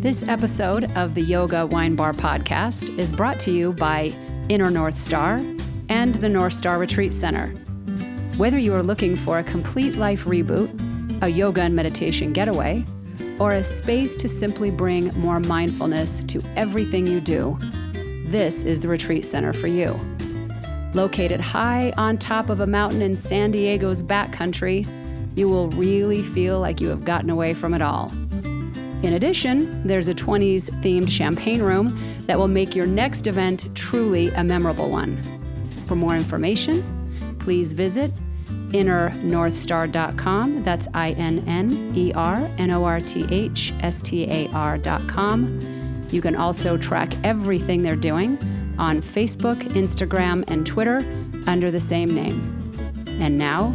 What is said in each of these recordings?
This episode of the Yoga Wine Bar podcast is brought to you by Inner North Star and the North Star Retreat Center. Whether you are looking for a complete life reboot, a yoga and meditation getaway, or a space to simply bring more mindfulness to everything you do, this is the Retreat Center for you. Located high on top of a mountain in San Diego's backcountry, you will really feel like you have gotten away from it all. In addition, there's a 20s themed champagne room that will make your next event truly a memorable one. For more information, please visit innernorthstar.com. That's I N N E R N O R T H S T A R.com. You can also track everything they're doing on Facebook, Instagram, and Twitter under the same name. And now,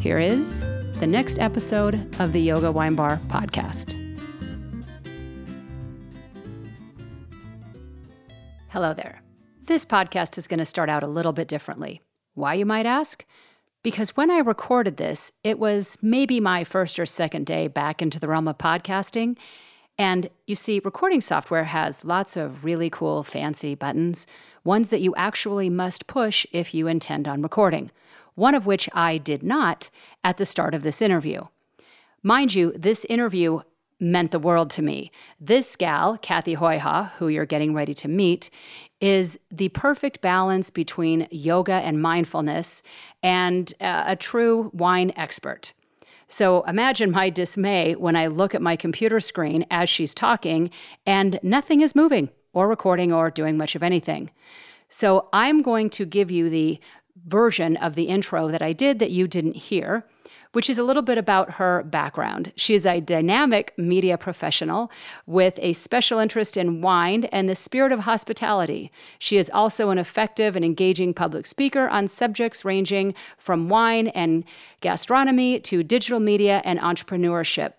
here is the next episode of the Yoga Wine Bar podcast. Hello there. This podcast is going to start out a little bit differently. Why, you might ask? Because when I recorded this, it was maybe my first or second day back into the realm of podcasting. And you see, recording software has lots of really cool, fancy buttons, ones that you actually must push if you intend on recording, one of which I did not at the start of this interview. Mind you, this interview meant the world to me. This gal, Cathy Huyghe, who you're getting ready to meet, is the perfect balance between yoga and mindfulness and uh, a true wine expert. So imagine my dismay when I look at my computer screen as she's talking and nothing is moving or recording or doing much of anything. So I'm going to give you the version of the intro that I did that you didn't hear which is a little bit about her background. She is a dynamic media professional with a special interest in wine and the spirit of hospitality. She is also an effective and engaging public speaker on subjects ranging from wine and gastronomy to digital media and entrepreneurship.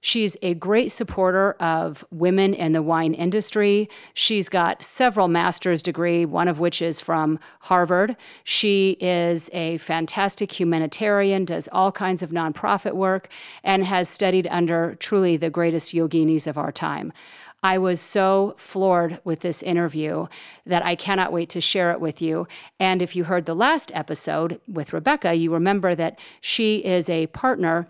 She's a great supporter of women in the wine industry. She's got several master's degree, one of which is from Harvard. She is a fantastic humanitarian, does all kinds of nonprofit work, and has studied under truly the greatest yoginis of our time. I was so floored with this interview that I cannot wait to share it with you. And if you heard the last episode with Rebecca, you remember that she is a partner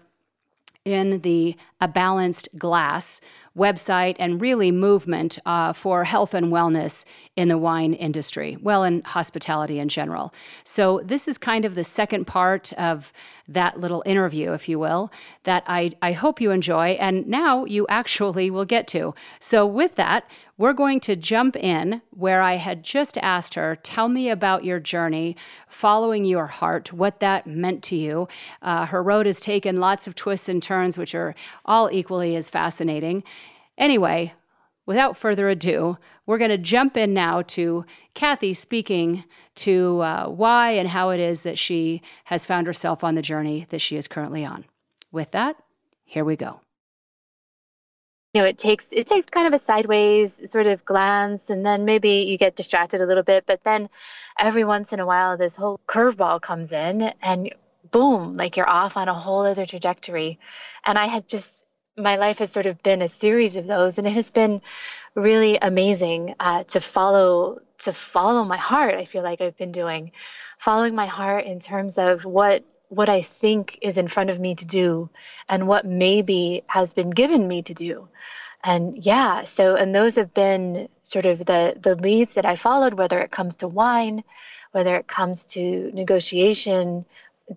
in the A Balanced Glass website and really movement uh, for health and wellness in the wine industry, well, in hospitality in general. So, this is kind of the second part of that little interview, if you will, that I, I hope you enjoy. And now you actually will get to. So, with that, we're going to jump in where I had just asked her, Tell me about your journey following your heart, what that meant to you. Uh, her road has taken lots of twists and turns, which are all equally as fascinating. Anyway, without further ado, we're going to jump in now to Cathy speaking to uh, why and how it is that she has found herself on the journey that she is currently on. With that, here we go you know it takes it takes kind of a sideways sort of glance and then maybe you get distracted a little bit but then every once in a while this whole curveball comes in and boom like you're off on a whole other trajectory. And i had just my life has sort of been a series of those and it has been really amazing uh, to follow to follow my heart i feel like i've been doing. Following my heart in terms of what what I think is in front of me to do and what maybe has been given me to do. And yeah, so and those have been sort of the the leads that I followed whether it comes to wine, whether it comes to negotiation,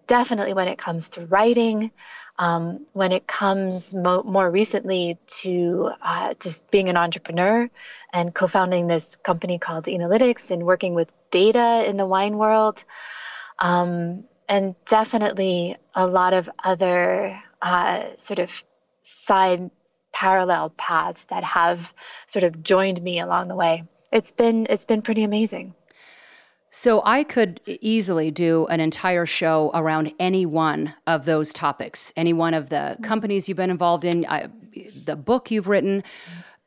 definitely when it comes to writing, um, when it comes mo- more recently to uh, just being an entrepreneur and co-founding this company called Enolytics and working with data in the wine world. Um, and definitely a lot of other uh, sort of side parallel paths that have sort of joined me along the way. It's been it's been pretty amazing. So I could easily do an entire show around any one of those topics, any one of the mm-hmm. companies you've been involved in, I, the book you've written,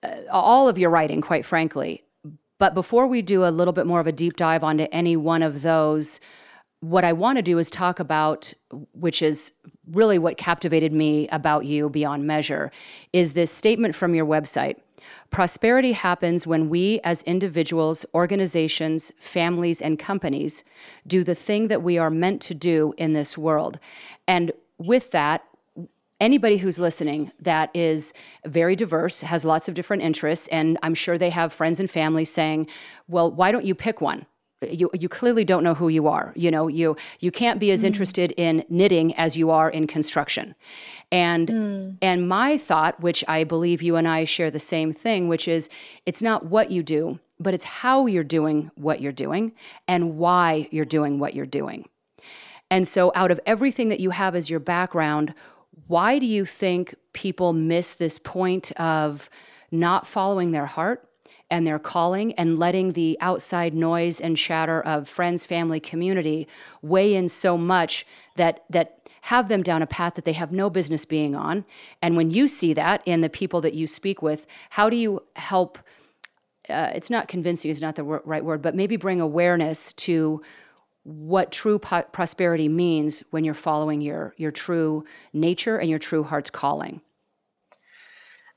uh, all of your writing, quite frankly. But before we do a little bit more of a deep dive onto any one of those, what I want to do is talk about, which is really what captivated me about you beyond measure, is this statement from your website Prosperity happens when we, as individuals, organizations, families, and companies, do the thing that we are meant to do in this world. And with that, anybody who's listening that is very diverse, has lots of different interests, and I'm sure they have friends and family saying, well, why don't you pick one? You you clearly don't know who you are you know you you can't be as mm. interested in knitting as you are in construction and mm. and my thought which i believe you and i share the same thing which is it's not what you do but it's how you're doing what you're doing and why you're doing what you're doing and so out of everything that you have as your background why do you think people miss this point of not following their heart and their calling and letting the outside noise and chatter of friends, family, community weigh in so much that that have them down a path that they have no business being on. And when you see that in the people that you speak with, how do you help? Uh, it's not convincing is not the right word, but maybe bring awareness to what true po- prosperity means when you're following your your true nature and your true heart's calling.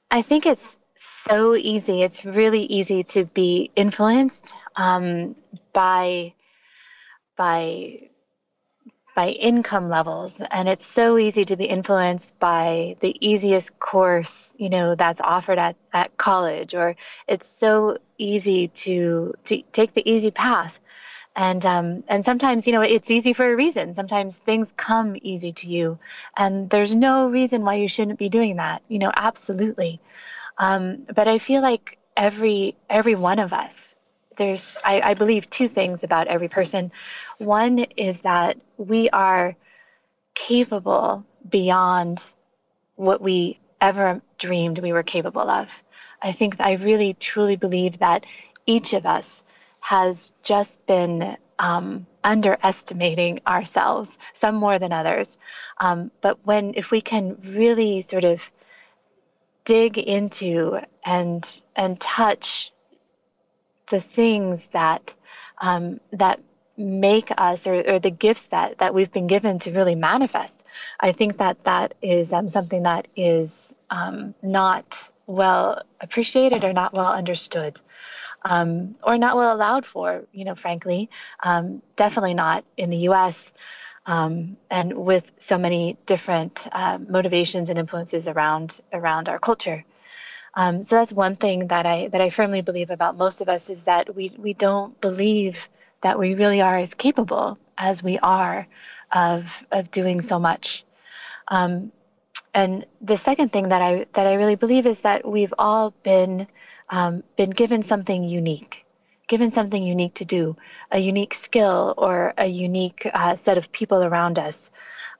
I think it's so easy. It's really easy to be influenced um, by by by income levels. And it's so easy to be influenced by the easiest course you know that's offered at, at college or it's so easy to, to take the easy path. And um, and sometimes you know it's easy for a reason. Sometimes things come easy to you and there's no reason why you shouldn't be doing that you know absolutely um, but I feel like every every one of us, there's I, I believe two things about every person. One is that we are capable beyond what we ever dreamed we were capable of. I think I really truly believe that each of us has just been um, underestimating ourselves, some more than others. Um, but when, if we can really sort of dig into and and touch the things that um, that make us or, or, the gifts that that we've been given to really manifest. I think that that is um, something that is um, not well appreciated or not well understood um, or not well allowed for you know frankly um, definitely not in the us um, and with so many different uh, motivations and influences around around our culture. Um, so that's one thing that I that I firmly believe about most of us is that we we don't believe that we really are as capable as we are of of doing so much. Um, and the second thing that I that I really believe is that we've all been um, been given something unique given something unique to do, a unique skill or a unique uh, set of people around us.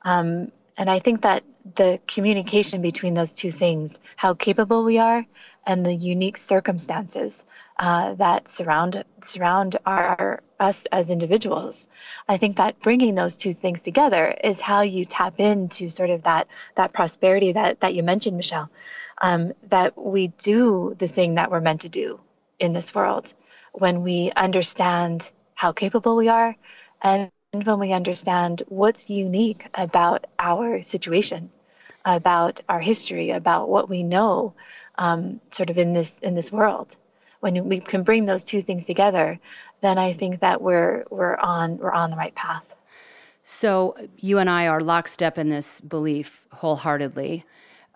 Um, and I think that the communication between those two things, how capable we are, and the unique circumstances uh, that surround surround our, us as individuals, I think that bringing those two things together is how you tap into sort of that that prosperity that that you mentioned, Michelle. Um, that we do the thing that we're meant to do in this world when we understand how capable we are and when we understand what's unique about our situation about our history about what we know um, sort of in this in this world. When we can bring those two things together then i think that we're we're on we're on the right path. So you and i are lockstep in this belief wholeheartedly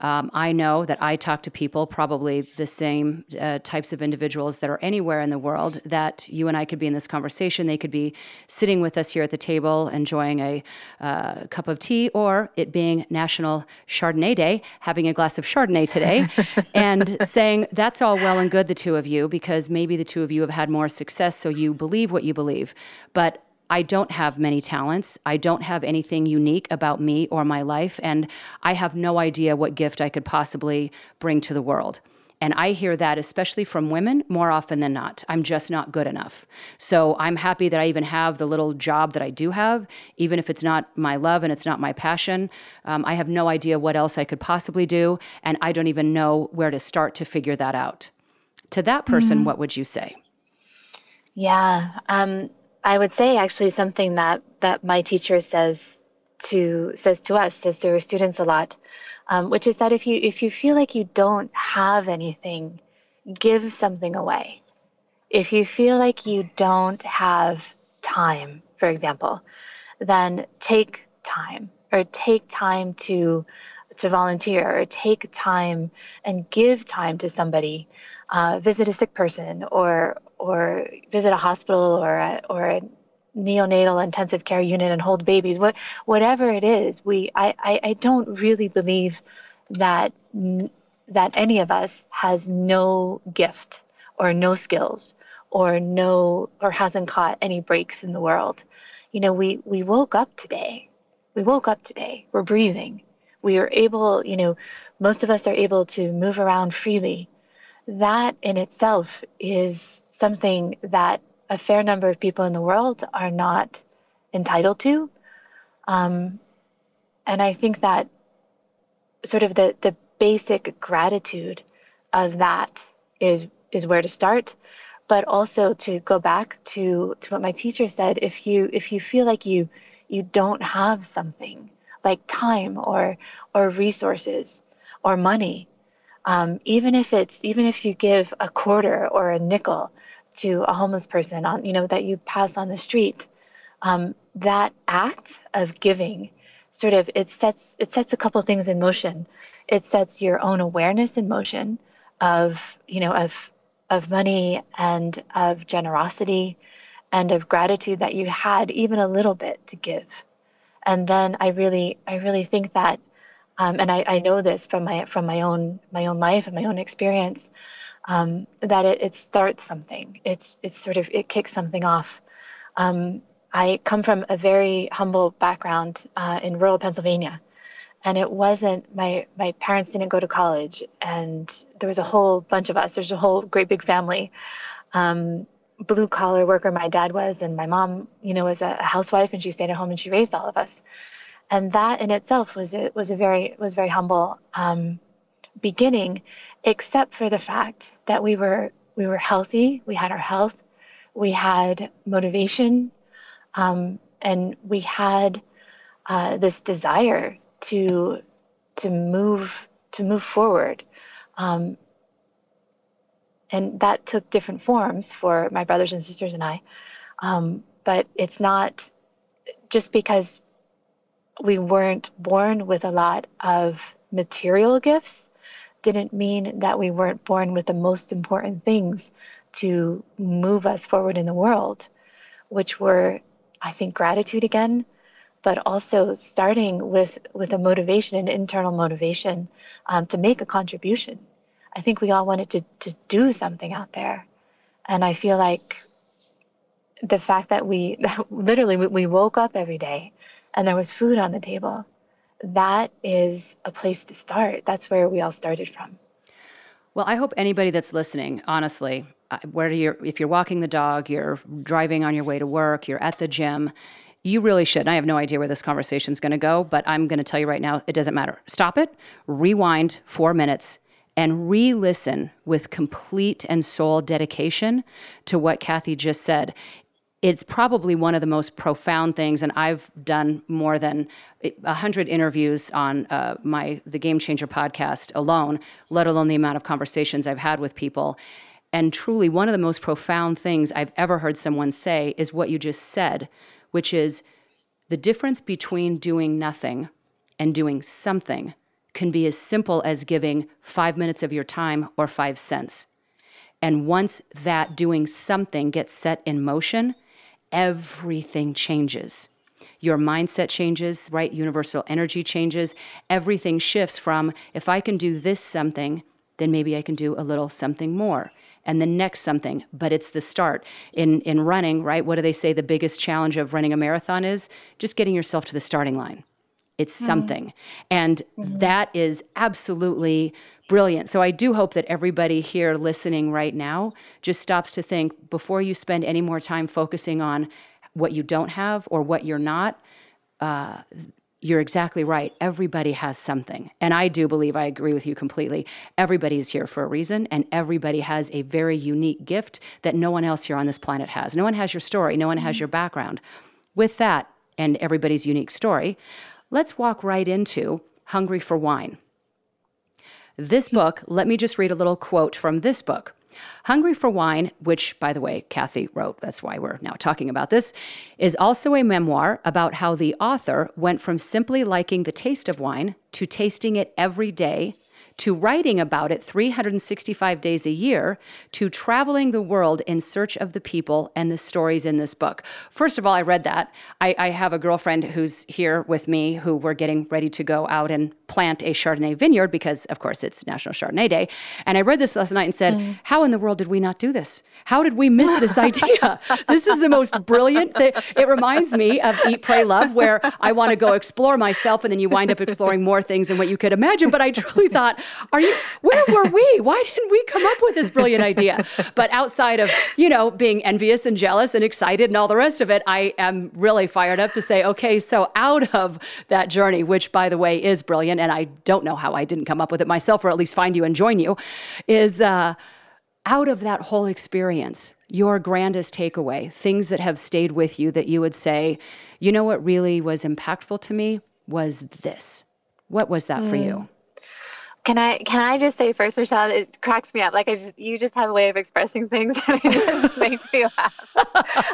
um, I know that I talk to people, probably the same uh, types of individuals that are anywhere in the world, that you and I could be in this conversation. They could be sitting with us here at the table, enjoying a uh, cup of tea, or it being National Chardonnay Day, having a glass of Chardonnay today, and saying, That's all well and good, the two of you, because maybe the two of you have had more success, so you believe what you believe. But I don't have many talents. I don't have anything unique about me or my life. And I have no idea what gift I could possibly bring to the world. And I hear that, especially from women, more often than not. I'm just not good enough. So I'm happy that I even have the little job that I do have, even if it's not my love and it's not my passion. Um, I have no idea what else I could possibly do. And I don't even know where to start to figure that out. To that person, mm-hmm. what would you say? Yeah. Um, I would say actually something that that my teacher says to says to us, says to her students a lot, um, which is that if you if you feel like you don't have anything give something away. If you feel like you don't have time, for example, then take time or take time to to volunteer or take time and give time to somebody uh, visit a sick person or or visit a hospital or a, or a neonatal intensive care unit and hold babies. What whatever it is we I, I, I don't really believe that that any of us has no gift or no skills or no or hasn't caught any breaks in the world. You know we we woke up today. We woke up today. We're breathing. We are able you know most of us are able to move around freely that in itself is something that a fair number of people in the world are not entitled to. Um, and I think that sort of the, the basic gratitude of that is is where to start but also to go back to to what my teacher said if you if you feel like you you don't have something like time or or resources or money um, even if it's even if you give a quarter or a nickel to a homeless person on you know that you pass on the street um, that act of giving sort of it sets it sets a couple things in motion. It sets your own awareness in motion of you know of of money and of generosity and of gratitude that you had even a little bit to give. And then i really i really think that um, and I, I, know this from my from my own my own life and my own experience um, that it, it starts something. It's it's sort of it kicks something off. Um, I come from a very humble background uh, in rural Pennsylvania, and it wasn't my my parents didn't go to college, and there was a whole bunch of us. There's a whole great big family. Um, blue collar worker my dad was and my mom you know was a housewife and she stayed at home and she raised all of us and that in itself was a, was a very was very humble um, beginning, except for the fact that we were we were healthy, we had our health, we had motivation, um, and we had uh, this desire to to move to move forward. Um, and that took different forms for my brothers and sisters and I. Um, but it's not just because we weren't born with a lot of material gifts didn't mean that we weren't born with the most important things to move us forward in the world, which were, I think, gratitude again, but also starting with with a motivation, an internal motivation um, to make a contribution. I think we all wanted to to do something out there, and I feel like the fact that we that literally we woke up every day and there was food on the table, that is a place to start. That's where we all started from. Well, I hope anybody that's listening, honestly, uh, whether you're if you're walking the dog, you're driving on your way to work, you're at the gym, you really should. I have no idea where this conversation is going to go, but I'm going to tell you right now, it doesn't matter. Stop it, rewind 4 minutes and re-listen with complete and soul dedication to what Cathy just said it's probably one of the most profound things and i've done more than 100 interviews on uh, my the game changer podcast alone let alone the amount of conversations i've had with people. And truly one of the most profound things i've ever heard someone say is what you just said which is the difference between doing nothing and doing something can be as simple as giving five minutes of your time or five cents. And once that doing something gets set in motion everything changes. Your mindset changes, right? Universal energy changes. Everything shifts from if I can do this something, then maybe I can do a little something more and the next something but it's the start in in running right what do they say the biggest challenge of running a marathon is just getting yourself to the starting line it's mm-hmm. something and mm-hmm. that is absolutely brilliant. So I do hope that everybody here listening right now just stops to think before you spend any more time focusing on what you don't have or what you're not. Uh, you're exactly right. Everybody has something. And I do believe I agree with you completely. Everybody is here for a reason, and everybody has a very unique gift that no one else here on this planet has. No one has your story, no one has mm-hmm. your background. With that, and everybody's unique story, let's walk right into Hungry for Wine. This book, let me just read a little quote from this book. Hungry for Wine, which, by the way, Cathy wrote, that's why we're now talking about this, is also a memoir about how the author went from simply liking the taste of wine to tasting it every day to writing about it 365 days a year, to traveling the world in search of the people and the stories in this book. First of all, I read that. I, I have a girlfriend who's here with me who we're getting ready to go out and plant a Chardonnay vineyard because, of course, it's National Chardonnay Day. And I read this last night and said, mm. How in the world did we not do this? How did we miss this idea? this is the most brilliant thing. It reminds me of Eat, Pray, Love, where I want to go explore myself and then you wind up exploring more things than what you could imagine. But I truly thought, are you, where were we? Why didn't we come up with this brilliant idea? But outside of, you know, being envious and jealous and excited and all the rest of it, I am really fired up to say, okay, so out of that journey, which by the way is brilliant, and I don't know how I didn't come up with it myself or at least find you and join you, is uh, out of that whole experience, your grandest takeaway, things that have stayed with you that you would say, you know what really was impactful to me was this. What was that mm. for you? Can I can I just say first, Michelle? It cracks me up. Like I just you just have a way of expressing things, and it just makes me laugh.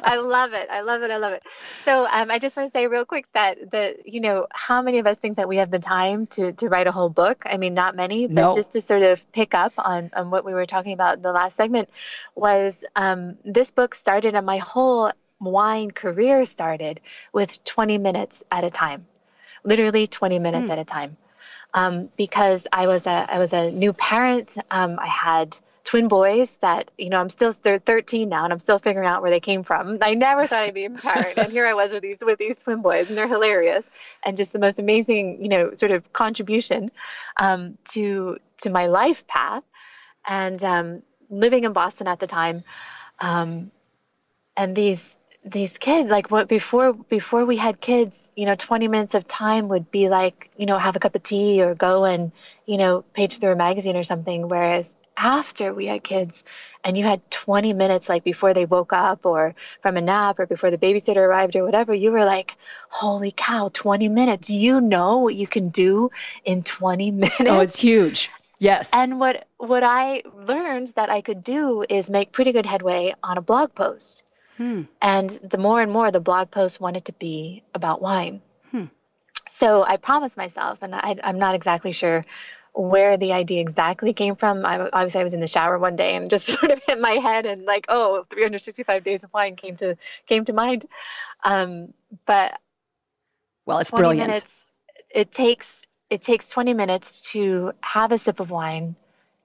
I love it. I love it. I love it. So um, I just want to say real quick that the you know how many of us think that we have the time to to write a whole book? I mean, not many, but no. just to sort of pick up on on what we were talking about in the last segment was um, this book started, and my whole wine career started with 20 minutes at a time, literally 20 minutes mm. at a time um, because I was a I was a new parent. Um, I had twin boys that you know I'm still they're 13 now and I'm still figuring out where they came from. I never thought I'd be a parent, and here I was with these with these twin boys, and they're hilarious and just the most amazing you know sort of contribution um, to to my life path. And um, living in Boston at the time, um, and these these kids like what before before we had kids you know 20 minutes of time would be like you know have a cup of tea or go and you know page through a magazine or something. Whereas after we had kids and you had 20 minutes like before they woke up or from a nap or before the babysitter arrived or whatever you were like holy cow 20 minutes. You know what you can do in 20 minutes? Oh it's huge. Yes. And what what i learned that i could do is make pretty good headway on a blog post Hmm. And the more and more the blog posts wanted to be about wine. Hmm. So I promised myself, and I, am not exactly sure where the idea exactly came from. I, obviously, I was in the shower one day and just sort of hit my head, and like, oh, 365 days of wine came to came to mind. Um, but well, it's brilliant. Minutes, it takes it takes 20 minutes to have a sip of wine.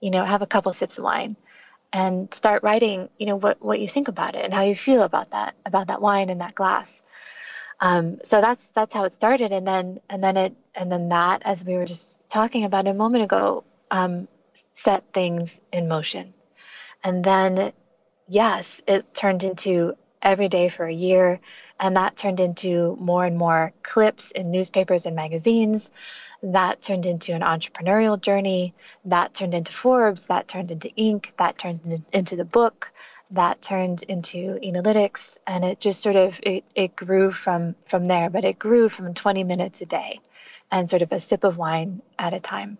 You know, have a couple sips of wine and start writing you know what what you think about it and how you feel about that about that wine and that glass. Um, so that's that's how it started. And then and then it and then that as we were just talking about a moment ago um, set things in motion. And then yes it turned into every day for a year and that turned into more and more clips in newspapers and magazines that turned into an entrepreneurial journey. That turned into Forbes. That turned into Inc. That turned into the book. That turned into Enolytics. and it just sort of it, it grew from from there. But it grew from 20 minutes a day, and sort of a sip of wine at a time.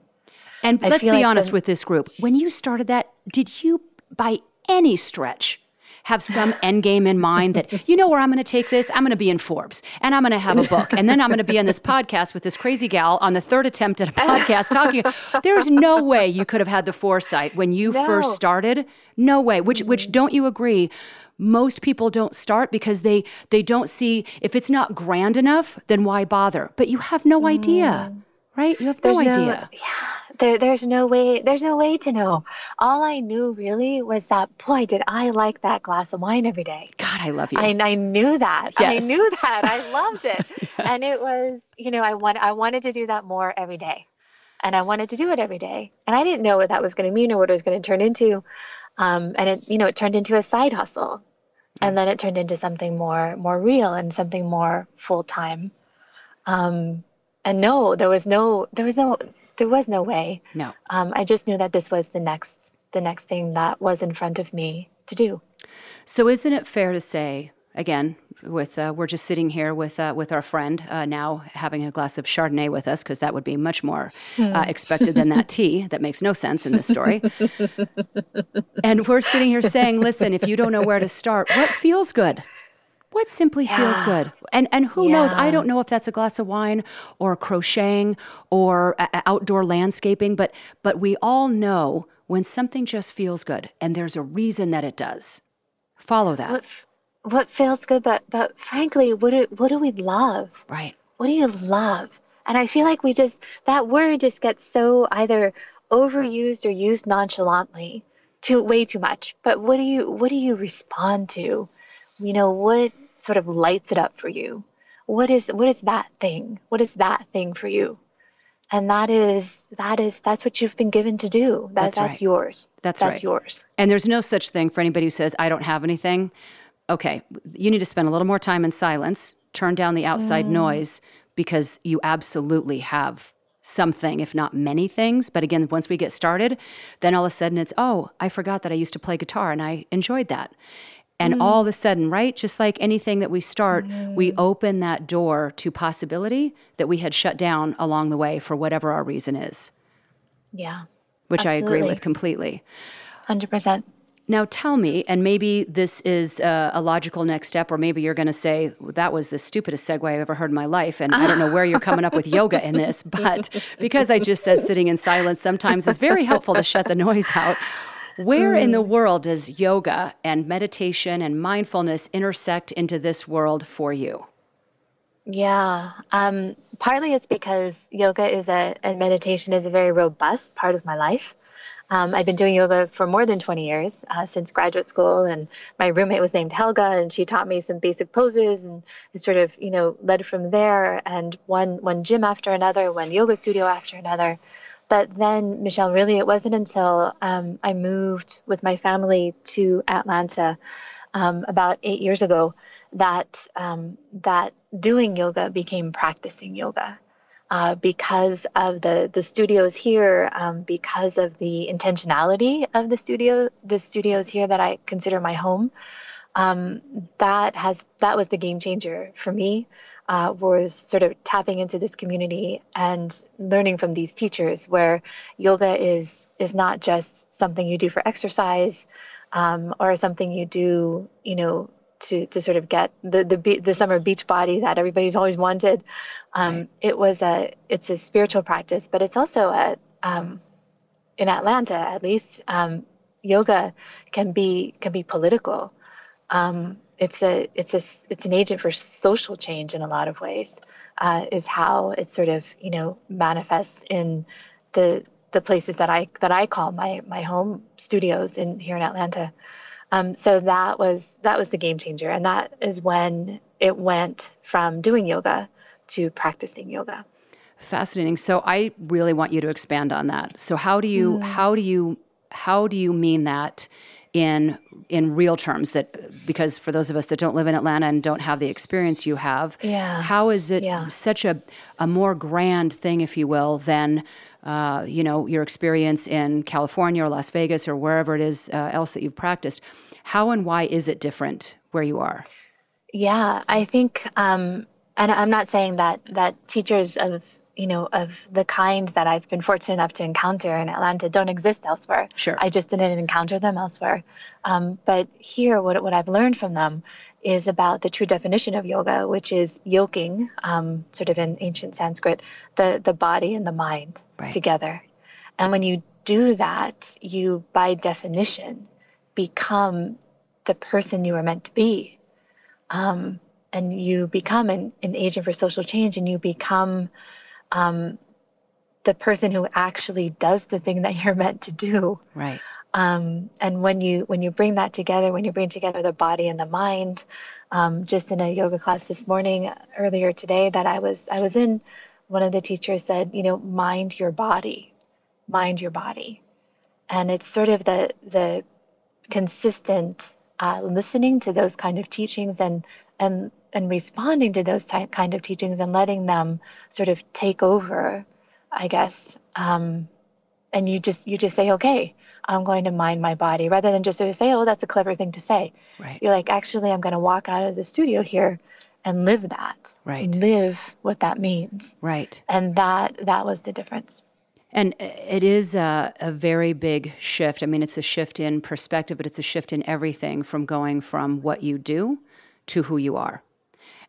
And I let's be like honest with this group. When you started that, did you, by any stretch, have some end game in mind that, you know, where I'm going to take this? I'm going to be in Forbes and I'm going to have a book. And then I'm going to be on this podcast with this crazy gal on the third attempt at a podcast talking. There's no way you could have had the foresight when you no. first started. No way. Which, which don't you agree? most people don't start because they they don't see if it's not grand enough then why bother but you have no idea mm. right you have There's no, no idea yeah there, there's no way there's no way to know. All i knew really was that boy did i like that glass of wine every day. God i love you. I, I knew that. Yes. i knew that. I loved it. Yes. and it was you know i want i wanted to do that more every day. And i wanted to do it every day. And i didn't know what that was going to mean or what it was going to turn into. Um, and it you know it turned into a side hustle. And then it turned into something more more real and something more full-time. Um, and no there was no there was no there was no way. No. Um, I just knew that this was the next the next thing that was in front of me to do. So isn't it fair to say again, with uh, we're just sitting here with uh, with our friend uh, now having a glass of Chardonnay with us because that would be much more uh, hmm. expected than that tea that makes no sense in this story. and we're sitting here saying, "Listen, if you don't know where to start, what feels good?" What simply yeah. feels good? And and who yeah. knows? I don't know if that's a glass of wine or crocheting or outdoor landscaping, but but we all know when something just feels good and there's a reason that it does. Follow that. What, what feels good, but but frankly, what do, what do we love? Right. What do you love? And I feel like we just that word just gets so either overused or used nonchalantly too way too much. But what do you what do you respond to? You know, what sort of lights it up for you? What is what is that thing? What is that thing for you? and that is that is that's what you've been given to do that, that's, that's right. yours that's, that's right. yours and there's no such thing for anybody who says i don't have anything okay you need to spend a little more time in silence turn down the outside mm. noise because you absolutely have something if not many things but again once we get started then all of a sudden it's oh i forgot that i used to play guitar and i enjoyed that and mm. all of a sudden, right, just like anything that we start, mm. we open that door to possibility that we had shut down along the way for whatever our reason is. Yeah. Which absolutely. I agree with completely. 100%. Now, tell me, and maybe this is uh, a logical next step, or maybe you're going to say, that was the stupidest segue I've ever heard in my life. And I don't know where you're coming up with yoga in this, but because I just said sitting in silence sometimes is very helpful to shut the noise out. Where mm. in the mm. world does yoga and meditation and mindfulness intersect into this world for you? Yeah, um, partly it's because yoga is a and meditation is a very robust part of my life. Um, I've been doing yoga for more than 20 years uh, since graduate school, and my roommate was named Helga, and she taught me some basic poses, and sort of you know led from there. And one one gym after another, one yoga studio after another. But then, Michelle, really, it wasn't until um, I moved with my family to Atlanta um, about eight years ago that um, that doing yoga became practicing yoga. Uh, because of the the studios here, um, because of the intentionality of the studio, the studios here that I consider my home, um, that has that was the game changer for me uh, was sort of tapping into this community and learning from these teachers where yoga is is not just something you do for exercise um, or something you do you know to, to sort of get the, the the summer beach body that everybody's always wanted um, right. it was a it's a spiritual practice but it's also a um, in Atlanta at least um, yoga can be can be political um, it's a it's a it's an agent for social change in a lot of ways uh, is how it sort of you know manifests in the the places that I that I call my my home studios in here in Atlanta. Um, so that was that was the game changer, and that is when it went from doing yoga to practicing yoga. Fascinating. So I really want you to expand on that. So how do you mm. how do you how do you mean that in in real terms that because for those of us that don't live in Atlanta and don't have the experience you have yeah. how is it yeah. such a, a more grand thing if you will than uh, you know your experience in California or Las Vegas or wherever it is uh, else that you've practiced how and why is it different where you are yeah I think um, and I'm not saying that that teachers of you know, of the kind that I've been fortunate enough to encounter in Atlanta don't exist elsewhere. Sure. I just didn't encounter them elsewhere. Um, but here, what, what I've learned from them is about the true definition of yoga, which is yoking, um, sort of in ancient Sanskrit, the, the body and the mind right. together. And when you do that, you, by definition, become the person you were meant to be. Um, and you become an, an agent for social change and you become um, the person who actually does the thing that you're meant to do. Right. Um, and when you when you bring that together, when you bring together the body and the mind, um, just in a yoga class this morning earlier today that I was I was in, one of the teachers said, you know, mind your body, mind your body, and it's sort of the the consistent uh, listening to those kind of teachings and and and responding to those ty- kind of teachings and letting them sort of take over, I guess. Um, and you just you just say, okay, I'm going to mind my body rather than just sort of say, oh, that's a clever thing to say. Right. You're like, actually, I'm going to walk out of the studio here and live that. Right. Live what that means. Right. And that that was the difference. And it is a, a, very big shift. I mean, it's a shift in perspective, but it's a shift in everything from going from what you do to who you are.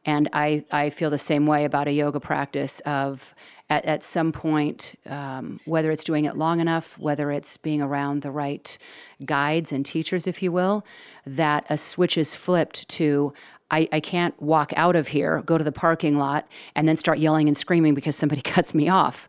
And I, I feel the same way about a yoga practice of at, at some point, um, whether it's doing it long enough, whether it's being around the right guides and teachers, if you will, that a switch is flipped to I, I, can't walk out of here, go to the parking lot, and then start yelling and screaming because somebody cuts me off.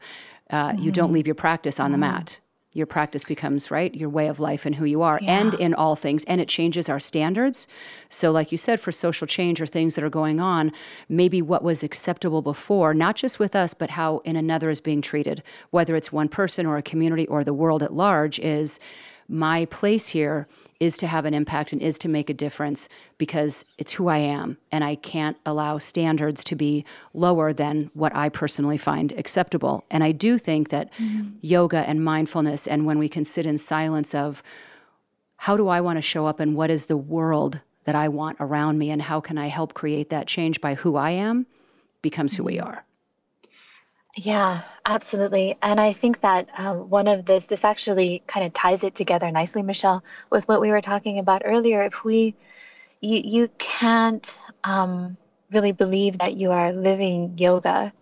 Uh, mm-hmm. You don't mm-hmm. leave your practice on mm-hmm. the mat your practice becomes right your way of life and who you are yeah. and in all things and it changes our standards so like you said for social change or things that are going on maybe what was acceptable before not just with us but how in another is being treated whether it's one person or a community or the world at large is my place here is to have an impact and is to make a difference because it's who I am. And I can't allow standards to be lower than what I personally find acceptable. And I do think that mm-hmm. yoga and mindfulness, and when we can sit in silence of how do I want to show up and what is the world that I want around me and how can I help create that change by who I am, becomes who we mm-hmm. are. Yeah, absolutely. And I think that um, one of this, this actually kind of ties it together nicely, Michelle, with what we were talking about earlier. If we, you, you can't um, really believe that you are living yoga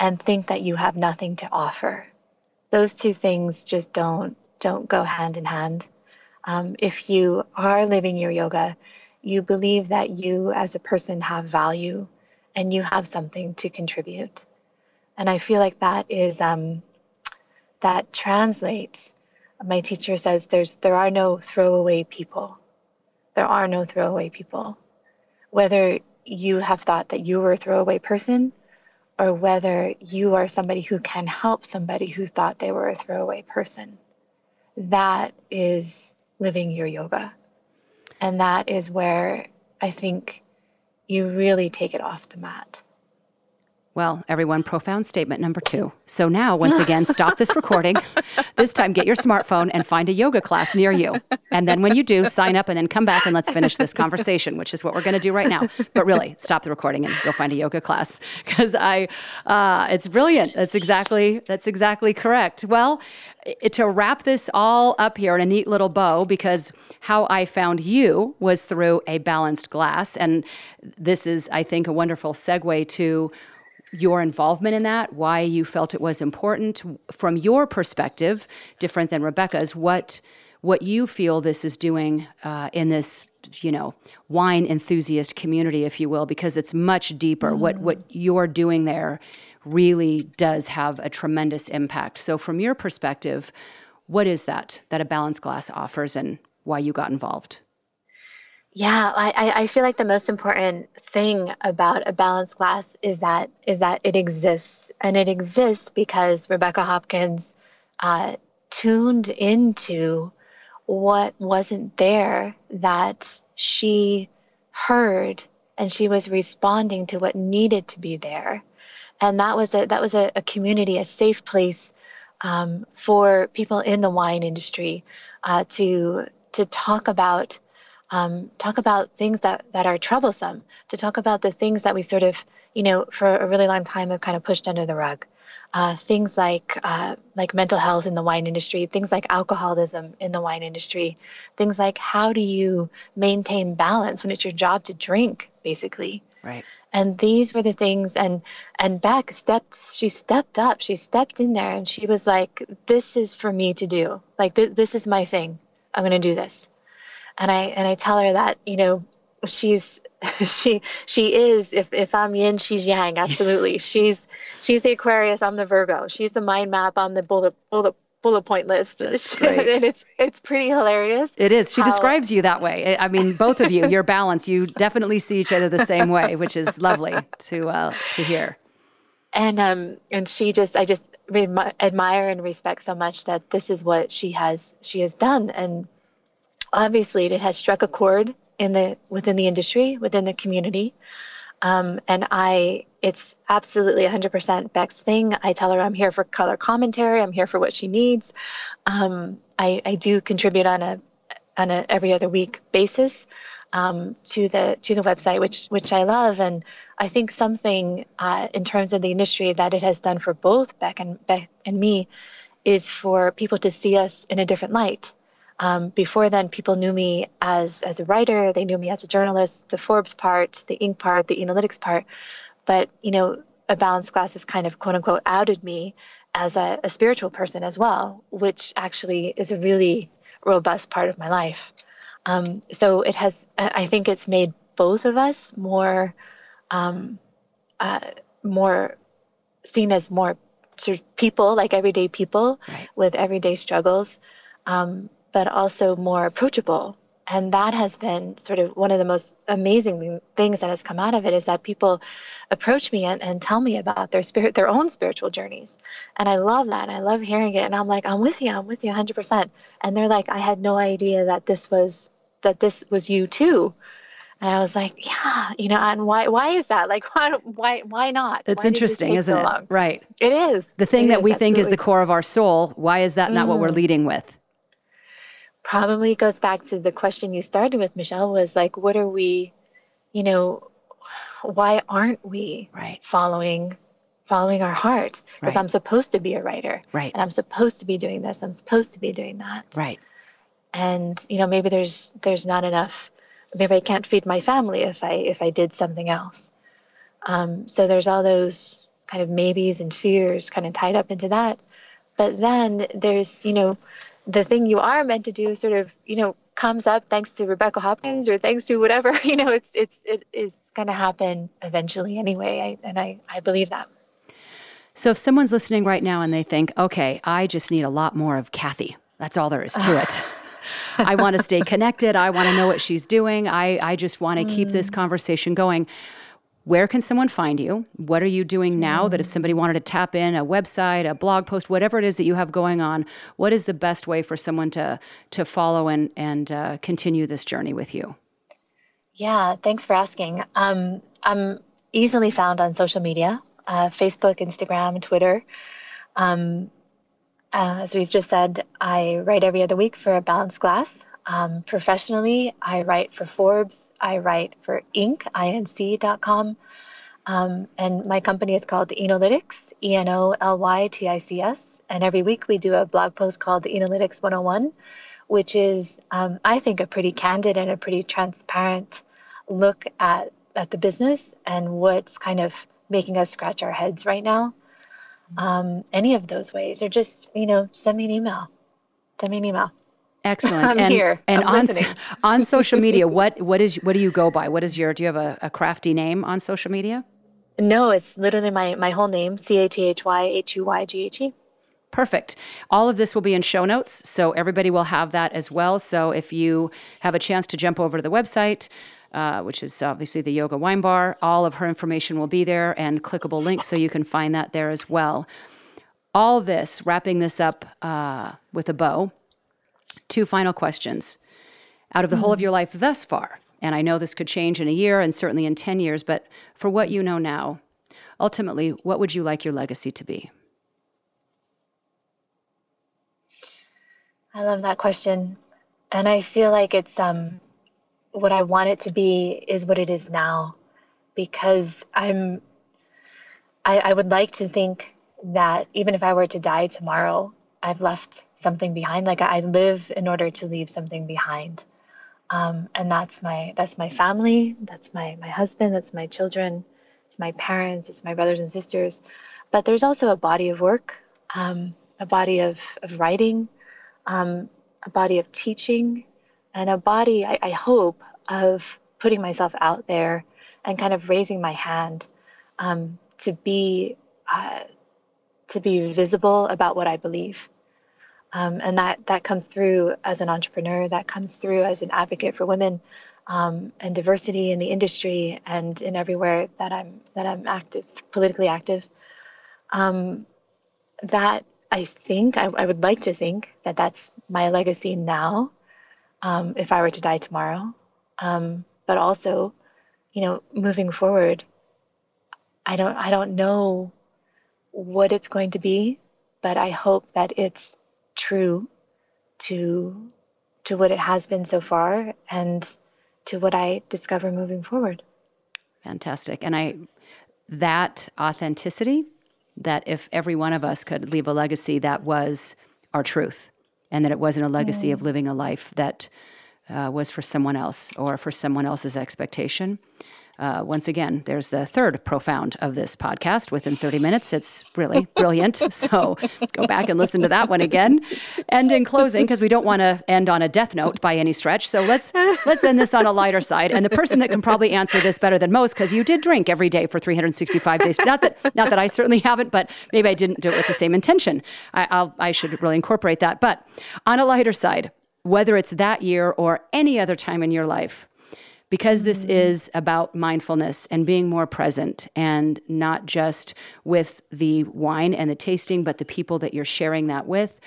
and think that you have nothing to offer. Those two things just don't don't go hand in hand. Um, if you are living your yoga, you believe that you as a person have value and you have something to contribute and I feel like that is um, that translates. My teacher says there's there are no throwaway people. There are no throwaway people. Whether you have thought that you were a throwaway person or whether you are somebody who can help somebody who thought they were a throwaway person. That is living your yoga. And that is where I think you really take it off the mat. Well, everyone, profound statement number two. So now, once again, stop this recording. this time, get your smartphone and find a yoga class near you. And then when you do, sign up and then come back and let's finish this conversation, which is what we're going to do right now. But really, stop the recording and go find a yoga class because I, uh, it's brilliant. That's exactly, that's exactly correct. Well, to wrap this all up here in a neat little bow, because how I found you was through a balanced glass. And this is, I think, a wonderful segue to your involvement in that, why you felt it was important from your perspective, different than Rebecca's. What what you feel this is doing uh, in this, you know, wine enthusiast community, if you will, because it's much deeper. Mm. What what you're doing there really does have a tremendous impact. So, from your perspective, what is that that a balanced glass offers, and why you got involved? Yeah, I, I feel like the most important thing about a balanced glass is that is that it exists, and it exists because Rebecca Hopkins uh, tuned into what wasn't there that she heard, and she was responding to what needed to be there, and that was a that was a, a community, a safe place um, for people in the wine industry uh, to to talk about um, talk about things that, that are troublesome, to talk about the things that we sort of, you know, for a really long time have kind of pushed under the rug. Uh, things like uh, like mental health in the wine industry, things like alcoholism in the wine industry, things like how do you maintain balance when it's your job to drink, basically. Right. And these were the things, and and Beck stepped. She stepped up. She stepped in there, and she was like, "This is for me to do. Like th- this is my thing. I'm going to do this." And I and I tell her that you know she's she she is if if I'm yin she's yang absolutely. She's she's the Aquarius I'm the Virgo. She's the mind map I'm the bullet bullet bullet point list. And it's it's pretty hilarious it is. She how, describes you that way. I mean both of you your balance you definitely see each other the same way which is lovely to uh to hear. And um and she just i just admire and respect so much that this is what she has she has done. And obviously it has struck a chord in the within the industry, within the community. Um, and I, it's absolutely 100% Beck's thing. I tell her I'm here for color commentary. I'm here for what she needs. Um, I, I do contribute on a on a every other week basis um, to the to the website, which which I love, and I think something uh, in terms of the industry that it has done for both Beck and Beck and me is for people to see us in a different light. Um, before then, people knew me as as a writer. They knew me as a journalist. The Forbes part, the Inc. part, the Enolytics part. But you know, a balanced glass has kind of quote unquote outed me as a, a spiritual person as well, which actually is a really robust part of my life. Um, so it has. I think it's made both of us more, um, uh, more seen as more sort of people, like everyday people right. with everyday struggles. Um, but also more approachable. And that has been sort of one of the most amazing things that has come out of it is that people approach me and, and tell me about their spirit, their own spiritual journeys. And I love that. I love hearing it. And I'm like, I'm with you. I'm with you 100%. And they're like, I had no idea that this was, that this was you too. And I was like, yeah, you know, and why why is that? Like why why why not? It's why interesting, isn't so it? Long? Right. It is. The thing it that is, we think is the core of our soul, why is that not mm. what we're mm. leading with? Probably goes back to the question you started with, Michelle, was like, what are we, you know, why aren't we right. following following our heart? Because right. I'm supposed to be a writer. Right. And I'm supposed to be doing this. I'm supposed to be doing that. Right. And, you know, maybe there's there's not enough maybe I can't feed my family if I if I did something else. Um, so there's all those kind of maybes and fears kind of tied up into that. But then there's, you know, the thing you are meant to do sort of you know comes up thanks to Rebecca Hopkins or thanks to whatever you know it's it's it is going to happen eventually anyway I, and I I believe that. So if someone's listening right now and they think, okay, I just need a lot more of Cathy. That's all there is to it. I want to stay connected. I want to know what she's doing. I, I just want to mm. keep this mm. conversation going where can someone find you? What are you doing now that if somebody wanted to tap in a website, a blog post, whatever it is that you have going on, what is the best way for someone to to follow and and uh, continue this journey with you? Yeah, thanks for asking. Um, I'm easily found on social media, uh, Facebook, Instagram, Twitter. Um, uh, as we've just said, I write every other week for a balanced glass. Um, professionally, I write for Forbes, I write for Inc., inc.com, um, and my company is called Enolytics, E N O L Y T I C S. And every week we do a blog post called Enolytics 101, which is, um, I think, a pretty candid and a pretty transparent look at, at the business and what's kind of making us scratch our heads right now. Um, any of those ways, or just, you know, send me an email. Send me an email. Excellent. I'm and, here. And I'm on on social media, what what is what do you go by? What is your do you have a, a crafty name on social media? No, it's literally my my whole name, C A T H Y H U Y G H E. Perfect. All of this will be in show notes, so everybody will have that as well. So if you have a chance to jump over to the website, uh, which is obviously the Yoga Wine Bar, all of her information will be there and clickable links, so you can find that there as well. All this, wrapping this up uh, with a bow, Two final questions. Out of the mm-hmm. whole of your life thus far, and I know this could change in a year and certainly in 10 years, but for what you know now, ultimately, what would you like your legacy to be? I love that question. And I feel like it's um, what I want it to be is what it is now because I'm I, I would like to think that even if I were to die tomorrow, I've left something behind. Like I live in order to leave something behind. Um, and that's my that's my family, that's my my husband, that's my children, it's my parents, it's my brothers and sisters. But there's also a body of work, um, a body of, of writing, um, a body of teaching, and a body, I, I hope, of putting myself out there and kind of raising my hand um, to be uh, to be visible about what I believe. Um, and that that comes through as an entrepreneur. That comes through as an advocate for women um, and diversity in the industry and in everywhere that I'm that I'm active, politically active. Um, that I think I, I, would like to think that that's my legacy now. Um, if I were to die tomorrow, um, but also, you know, moving forward, I don't I don't know what it's going to be, but I hope that it's true to to what it has been so far and to what I discover moving forward. Fantastic. And I that authenticity that if every one of us could leave a legacy that was our truth and that it wasn't a legacy mm. of living a life that uh, was for someone else or for someone else's expectation uh, once again, there's the third profound of this podcast within 30 minutes. It's really brilliant. so go back and listen to that one again. And in closing, because we don't want to end on a death note by any stretch, so let's let's end this on a lighter side. And the person that can probably answer this better than most, because you did drink every day for 365 days. Not that not that I certainly haven't, but maybe I didn't do it with the same intention. I, I'll, I should really incorporate that. But on a lighter side, whether it's that year or any other time in your life because this mm-hmm. is about mindfulness and being more present and not just with the wine and the tasting, but the people that you're sharing that with.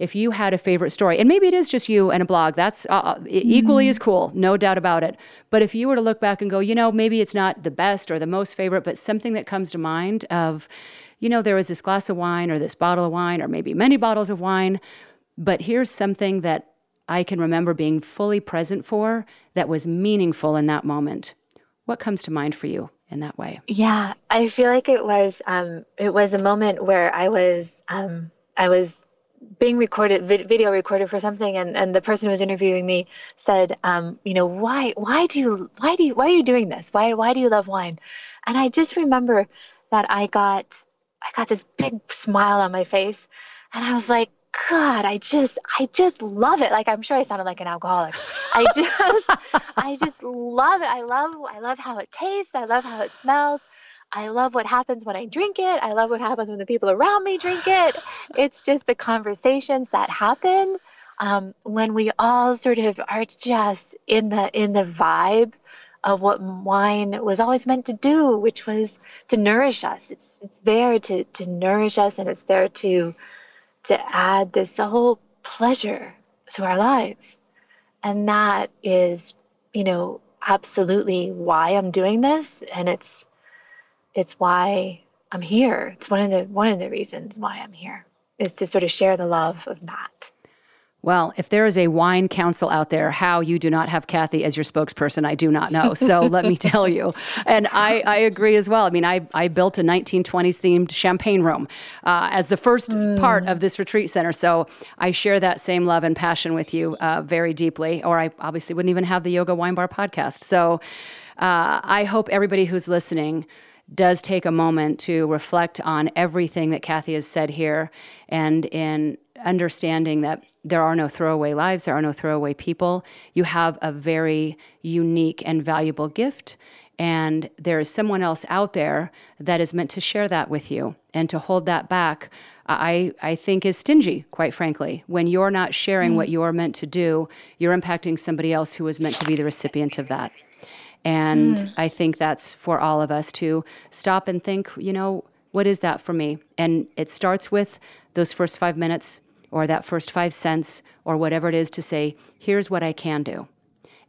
If you had a favorite story, and maybe it is just you and a blog, that's uh, uh equally mm-hmm. as cool, no doubt about it. But if you were to look back and go, you know, maybe it's not the best or the most favorite, but something that comes to mind of, you know, there was this glass of wine or this bottle of wine or maybe many bottles of wine, but here's something that I can remember being fully present for that was meaningful in that moment. What comes to mind for you in that way? Yeah, I feel like it was um, it was a moment where I was um, I was being recorded video recorded for something and, and the person who was interviewing me said um, you know why why do you why do you why are you doing this why why do you love wine and i just remember that i got i got this big smile on my face and i was like God, I just, I just love it. Like I'm sure I sounded like an alcoholic. I just, I just love it. I love, I love how it tastes. I love how it smells. I love what happens when I drink it. I love what happens when the people around me drink it. It's just the conversations that happen um, when we all sort of are just in the in the vibe of what wine was always meant to do, which was to nourish us. It's it's there to to nourish us, and it's there to to add this whole pleasure to our lives. And that is, you know, absolutely why I'm doing this. And it's it's why I'm here. It's one of the one of the reasons why I'm here is to sort of share the love of that. Well, if there is a wine council out there, how you do not have Cathy as your spokesperson, I do not know. So let me tell you. And I, I agree as well. I mean, I, I built a 1920s themed champagne room uh, as the first mm. part of this retreat center. So I share that same love and passion with you uh, very deeply, or I obviously wouldn't even have the Yoga Wine Bar podcast. So uh, I hope everybody who's listening does take a moment to reflect on everything that Cathy has said here and in understanding that there are no throwaway lives, there are no throwaway people. You have a very unique and valuable gift. And there is someone else out there that is meant to share that with you. And to hold that back, I, I think is stingy, quite frankly. When you're not sharing mm. what you're meant to do, you're impacting somebody else who is meant to be the recipient of that. And mm. I think that's for all of us to stop and think, you know, what is that for me? And it starts with those first five minutes or that first five cents or whatever it is to say, here's what I can do.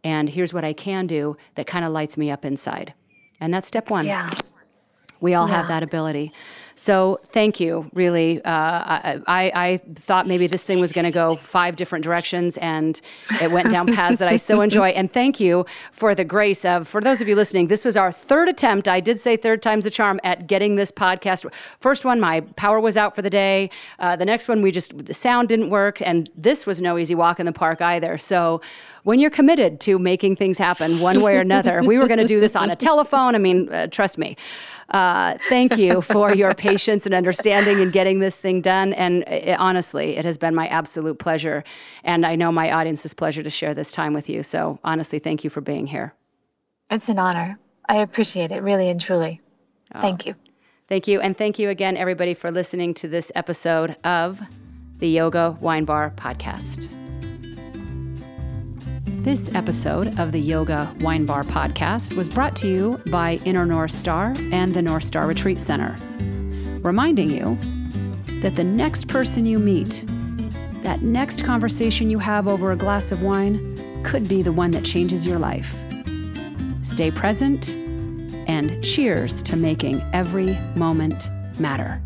And here's what I can do that kind of lights me up inside. And that's step one. Yeah. We all yeah. have that ability. So thank you, really. Uh, I, I, thought maybe this thing was going to go five different directions, and it went down paths that I so enjoy. And thank you for the grace of, for those of you listening, this was our third attempt. I did say third time's a charm at getting this podcast. First one, my power was out for the day. Uh, the next one, we just, the sound didn't work. And this was no easy walk in the park either. So when you're committed to making things happen one way or another, we were going to do this on a telephone. I mean, uh, trust me. Uh, thank you for your patience and understanding in getting this thing done. And it, honestly, it has been my absolute pleasure. And I know my audience's pleasure to share this time with you. So honestly, thank you for being here. It's an honor. I appreciate it, really and truly. Oh, thank you. Thank you. And thank you again, everybody, for listening to this episode of the Yoga Wine Bar Podcast. This episode of the Yoga Wine Bar podcast was brought to you by Inner North Star and the North Star Retreat Center, reminding you that the next person you meet, that next conversation you have over a glass of wine, could be the one that changes your life. Stay present, And cheers to making every moment matter.